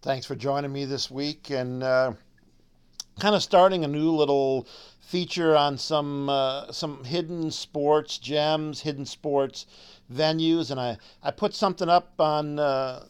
Thanks for joining me this week and uh, kind of starting a new little feature on some uh, some hidden sports gems, hidden sports venues, and I, I put something up on uh,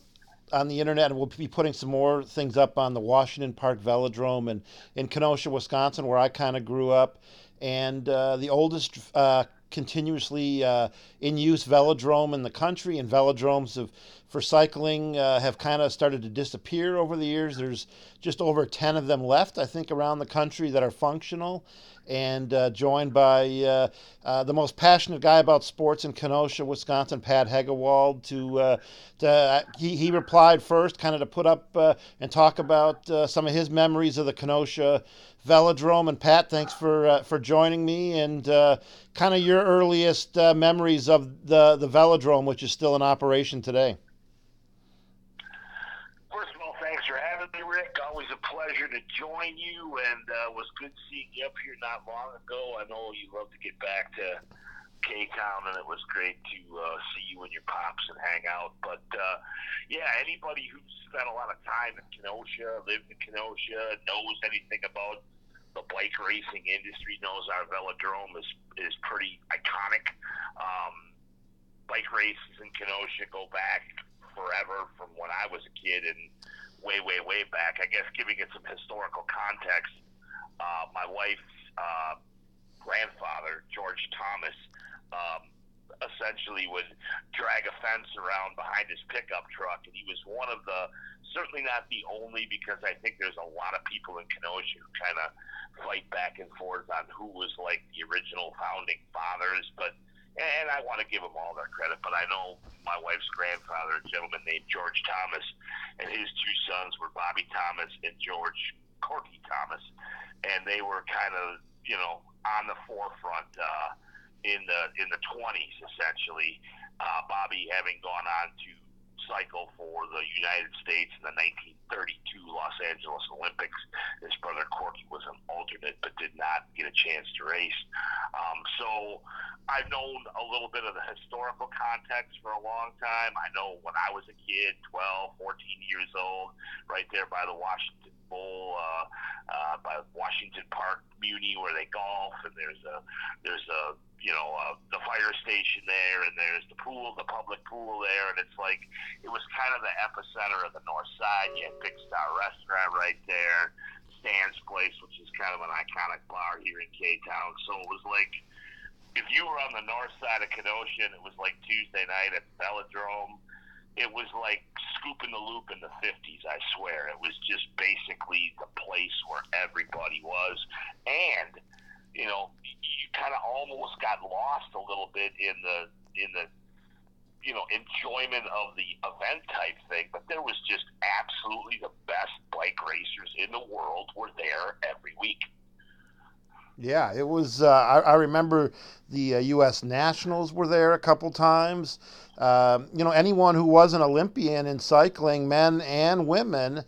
on the internet, and we'll be putting some more things up on the Washington Park Velodrome in, in Kenosha, Wisconsin, where I kind of grew up. And uh, the oldest uh, continuously uh, in use velodrome in the country, and velodromes have, for cycling uh, have kind of started to disappear over the years. There's just over 10 of them left, I think, around the country that are functional, and uh, joined by uh, uh, the most passionate guy about sports in Kenosha, Wisconsin, Pat Hegewald. To, uh, to he, he replied first, kind of to put up and talk about some of his memories of the Kenosha Velodrome. And Pat, thanks for for joining me and kind of your earliest memories of the the Velodrome, which is still in operation today. First Of well, thanks for having me, Rick. Always a pleasure to join you, and uh, was good seeing you up here not long ago. I know you love to get back to K Town, and it was great to uh, see you and your pops and hang out. But uh, yeah, anybody who's spent a lot of time in Kenosha, lived in Kenosha, knows anything about the bike racing industry, knows our velodrome is is pretty iconic. Um, bike races in Kenosha go back forever from when I was a kid, and way, way, way back. I guess giving it some historical context, uh, my wife's uh, grandfather, George Thomas, um, essentially would drag a fence around behind his pickup truck, and he was one of the certainly not the only because I think there's a lot of people in Kenosha who kind of fight back and forth on who was like the original founding fathers, but and I want to give them all their credit, but I know my wife's grandfather, a gentleman named George Thomas, and his two sons were Bobby Thomas and George Corky Thomas, and they were kind of you know on the forefront uh, in the in the 20s essentially. Uh, Bobby having gone on to cycle for the United States in the 1932 Los Angeles Olympics. His brother Corky was an alternate but did not get a chance to race. Um, so I've known a little bit of the historical context for a long time. I know when I was a kid, 12, 14 years old, right there by the Washington Bowl, uh, uh, by Washington Park Muni where they golf, and there's a there's a you know uh, the fire station there, and there's the pool, the public pool there, and it's like it was kind of the epicenter of the North Side. You had Big Star Restaurant right there, Stan's Place, which is kind of an iconic bar here in K Town. So it was like if you were on the north side of Kenosha, and it was like Tuesday night at the Velodrome it was like scooping the loop in the 50s, I swear. It was just basically the place where everybody was. And, you know, you kind of almost got lost a little bit in the, in the, you know, enjoyment of the event type thing, but there was just absolutely the best bike racers in the world were there every week. Yeah, it was. Uh, I, I, remember the uh, U.S. Nationals were there a couple times. Uh, you know, anyone who was an Olympian in cycling, men and women,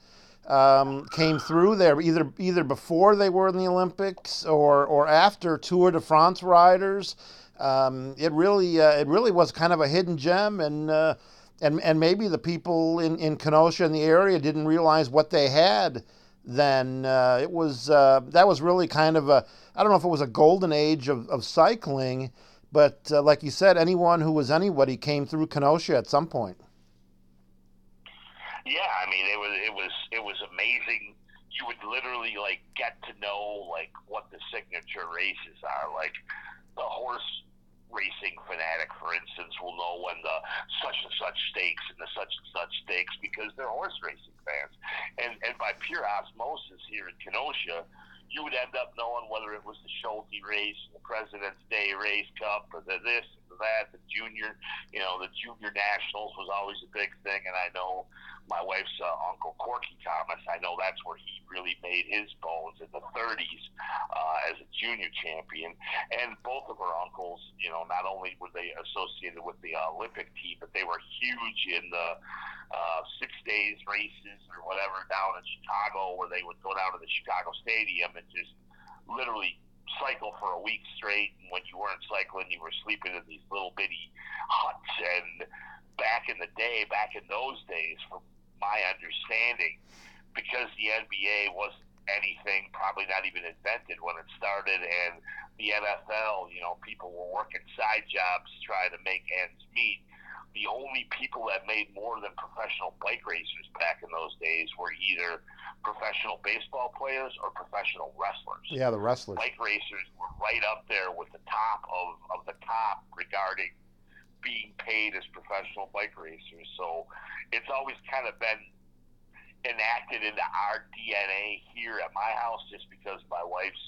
um, came through there either either before they were in the Olympics or or after Tour de France riders. Um, it really uh, it really was kind of a hidden gem, and uh, and and maybe the people in in Kenosha in the area didn't realize what they had then uh, it was uh, that was really kind of a I don't know if it was a golden age of, of cycling, but uh, like you said, anyone who was anybody came through Kenosha at some point. Yeah, I mean it was it was it was amazing. You would literally like get to know like what the signature races are, like the horse racing fanatic, for instance, will know when the such and such stakes and the such and such stakes because they're horse racing fans. And and by pure osmosis here in Kenosha, you would end up knowing whether it was the Schulte race, the President's Day Race Cup, or the this, that, the junior, you know, the junior nationals was always a big thing. And I know my wife's uh, uncle Corky Thomas. I know that's where he really made his bones in the 30s uh, as a junior champion. And both of her uncles, you know, not only were they associated with the Olympic team, but they were huge in the uh, six days races or whatever down in Chicago, where they would go down to the Chicago Stadium and just literally cycle for a week straight. And when you weren't cycling, you were sleeping in these little bitty huts. And back in the day, back in those days, from my understanding, because the NBA wasn't anything, probably not even invented when it started, and the NFL, you know, people were working side jobs trying to make ends meet. The only people that made more than professional bike racers back in those days were either professional baseball players or professional wrestlers. Yeah, the wrestlers. Bike racers were right up there with the top of, of the top regarding being paid as professional bike racers. So it's always kind of been enacted into our DNA here at my house just because my wife's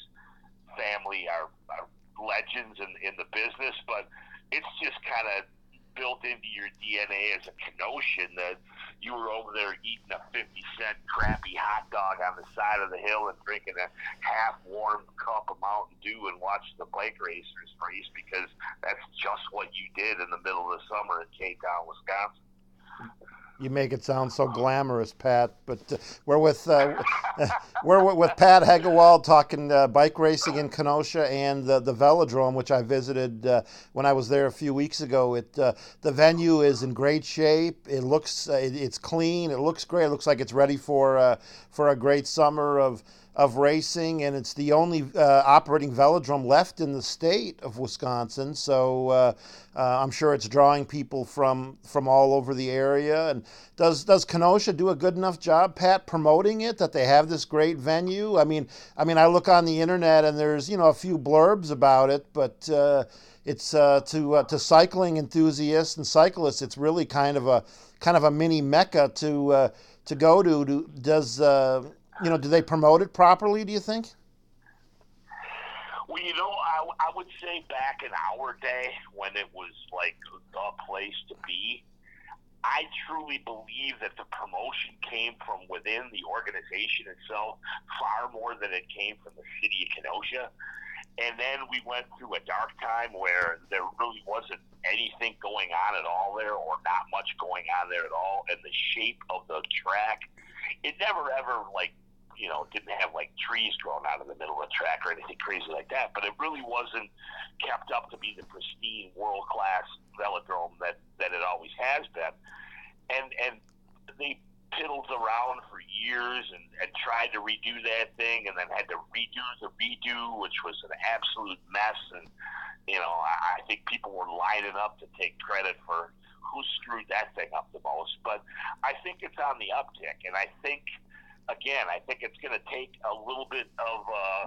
family are, are legends in, in the business, but it's just kind of built into your DNA as a Kenosian that you were over there eating a 50 cent crappy hot dog on the side of the hill and drinking a half warm cup of Mountain Dew and watching the bike racers race because that's just what you did in the middle of the summer in K Town, Wisconsin you make it sound so glamorous, Pat. But uh, we're with uh, we're with Pat Hegewald talking uh, bike racing in Kenosha and the the Velodrome, which I visited uh, when I was there a few weeks ago. It uh, the venue is in great shape. It looks uh, it, it's clean. It looks great. It looks like it's ready for for a great summer of of racing, and it's the only uh, operating velodrome left in the state of Wisconsin. So uh, uh, I'm sure it's drawing people from from all over the area. And does does Kenosha do a good enough job, Pat, promoting it that they have this great venue? I mean, I mean, I look on the internet and there's you know a few blurbs about it, but uh, it's uh, to uh, to cycling enthusiasts and cyclists. It's really kind of a kind of a mini mecca to to go to. Do, does you know, do they promote it properly? Do you think? Well, you know, I, I would say back in our day when it was like the place to be, I truly believe that the promotion came from within the organization itself far more than it came from the city of Kenosha. And then we went through a dark time where there really wasn't anything going on at all there, or not much going on there at all. And the shape of the track, it never ever like you know, didn't have like trees growing out of the middle of the track or anything crazy like that. But it really wasn't kept up to be the pristine world class velodrome that, that it always has been. And and they piddled around for years and, and tried to redo that thing and then had to redo the redo, which was an absolute mess. And, you know, I, I think people were lining up to take credit for who screwed that thing up the most. But I think it's on the uptick. And I think – again, I think it's going to take a little bit of, uh,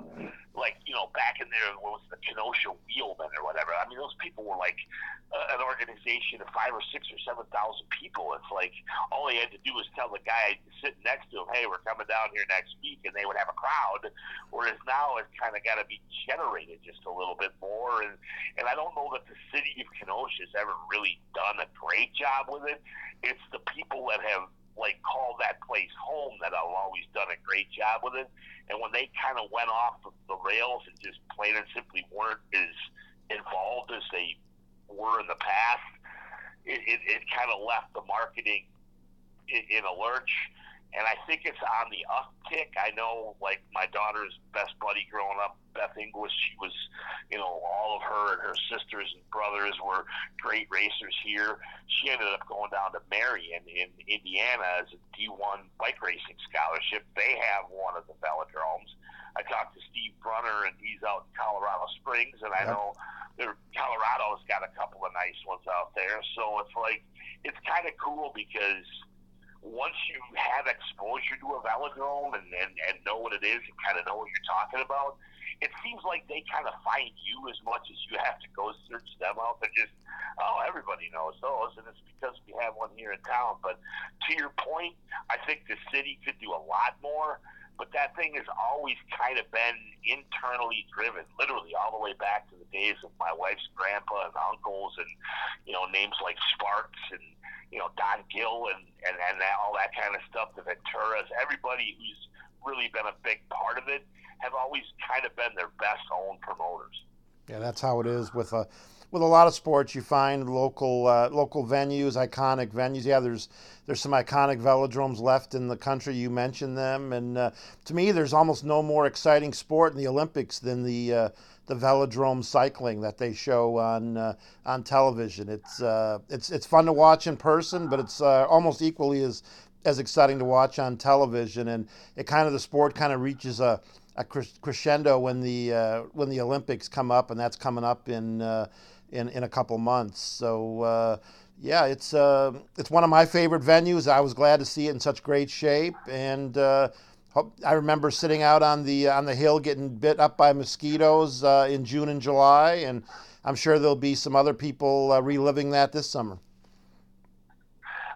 like, you know, back in there, what was the Kenosha Wheelmen or whatever. I mean, those people were like uh, an organization of five or six or seven thousand people. It's like all they had to do was tell the guy sitting next to him, hey, we're coming down here next week, and they would have a crowd. Whereas now it's kind of got to be generated just a little bit more. And, and I don't know that the city of Kenosha has ever really done a great job with it. It's the people that have like call that place home that I've always done a great job with it. And when they kind of went off the rails and just plain and simply weren't as involved as they were in the past, it, it, it kind of left the marketing in, in a lurch and I think it's on the uptick. I know, like my daughter's best buddy growing up, Beth Inglis, she was, you know, all of her and her sisters and brothers were great racers here. She ended up going down to Marian in Indiana as a D1 bike racing scholarship. They have one of the velodromes. I talked to Steve Brunner, and he's out in Colorado Springs, and I yep. know there, Colorado's got a couple of nice ones out there. So it's like it's kind of cool because once you have exposure to a velodrome and, and, and know what it is and kind of know what you're talking about, it seems like they kind of find you as much as you have to go search them out. They're just, oh, everybody knows those, and it's because we have one here in town. But to your point, I think the city could do a lot more. But that thing has always kind of been internally driven, literally all the way back to the days of my wife's grandpa and uncles, and you know names like Sparks and you know Don Gill and and and that, all that kind of stuff. The Venturas, everybody who's really been a big part of it, have always kind of been their best own promoters. Yeah, that's how it is with a with a lot of sports. You find local uh, local venues, iconic venues. Yeah, there's there's some iconic velodromes left in the country. You mentioned them, and uh, to me, there's almost no more exciting sport in the Olympics than the uh, the velodrome cycling that they show on uh, on television. It's uh, it's it's fun to watch in person, but it's uh, almost equally as as exciting to watch on television, and it kind of the sport kind of reaches a, a crescendo when the when the Olympics come up, and that's coming up in in in a couple months. So uh, yeah, it's uh, it's one of my favorite venues. I was glad to see it in such great shape, and uh, I remember sitting out on the on the hill getting bit up by mosquitoes uh, in June and July, and I'm sure there'll be some other people uh, reliving that this summer.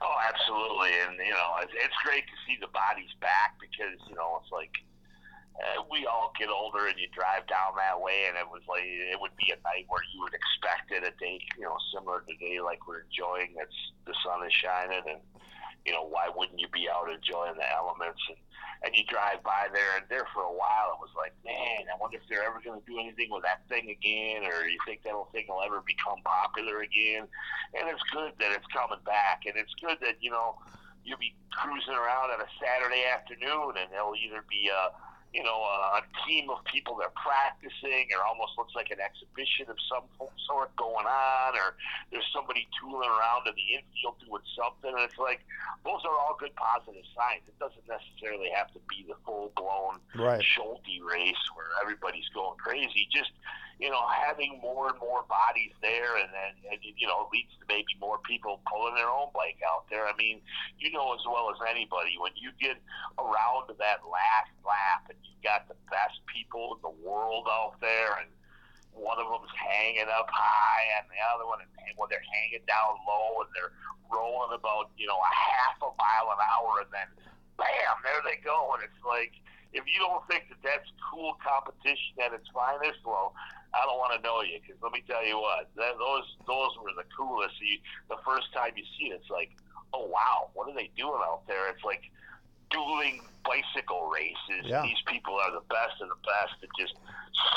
Oh, absolutely, and you know it's, it's great to see the bodies back because you know it's like uh, we all get older and you drive down that way and it was like it would be a night where you would expect it a day you know similar to day like we're enjoying it's the sun is shining and you know why wouldn't you be out enjoying the elements? And and you drive by there and there for a while it was like man i wonder if they're ever going to do anything with that thing again or you think that thing will ever become popular again? And it's good that it's coming back and it's good that you know you'll be cruising around on a saturday afternoon and it'll either be a you know, a, team of people that are practicing, or almost looks like an exhibition of some sort going on, or there's somebody tooling around in the infield doing something. And it's like, those are all good positive signs. It doesn't necessarily have to be the full blown right. Schulte race where everybody's going crazy. Just, you know, having more and more bodies there, and then and, you know leads to maybe more people pulling their own bike out there. I mean, you know as well as anybody when you get around to that last lap and you've got the best people in the world out there, and one of them's hanging up high, and the other one, and when they're hanging down low, and they're rolling about you know a half a mile an hour, and then bam, there they go, and it's like if you don't think that that's cool competition at its finest, well, I don't want to know you because let me tell you what, that, those those were the coolest. You, the first time you see it, it's like, oh wow, what are they doing out there? It's like dueling bicycle races. Yeah. These people are the best of the best that just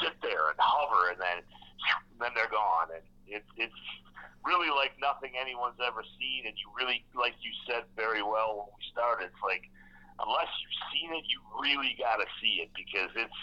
sit there and hover, and then then they're gone, and it, it's really like nothing anyone's ever seen. And you really, like you said very well when we started, it's like unless you've seen it, you really got to see it because it's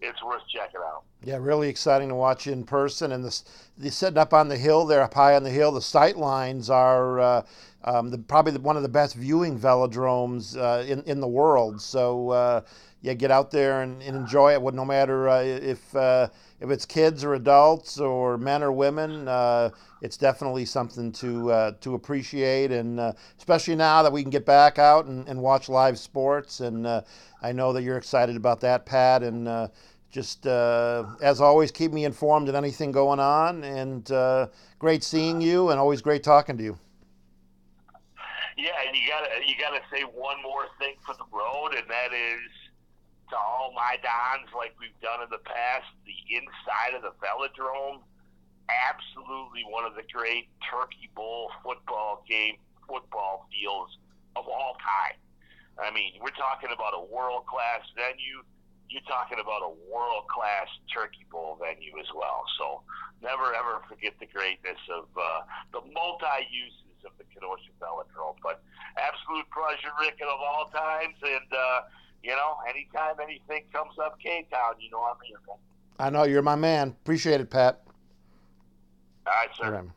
it's worth checking out. Yeah, really exciting to watch in person. And the, the sitting up on the hill there, up high on the hill, the sight lines are uh, um, the, probably the, one of the best viewing velodromes uh, in, in the world. So, uh, yeah, get out there and, and enjoy it. No matter uh, if uh, if it's kids or adults or men or women, uh, it's definitely something to to appreciate. And especially now that we can get back out and, and watch live sports. And I know that you're excited about that, Pat. And just uh, as always, keep me informed of anything going on. And uh, great seeing you, and always great talking to you. Yeah, and you gotta you gotta say one more thing for the road, and that is to all my dons, like we've done in the past, the inside of the velodrome, absolutely one of the great Turkey Bowl football game football fields of all time. I mean, we're talking about a world class venue you're talking about a world class Turkey Bowl venue as well. So never ever forget the greatness of uh, the multi uses of the Kenosha Velodrome. But absolute pleasure, Rick, of all times. And, uh, you know, anytime anything comes up K Town, you know I'm here. I know you're my man. Appreciate it, Pat. All right, sir.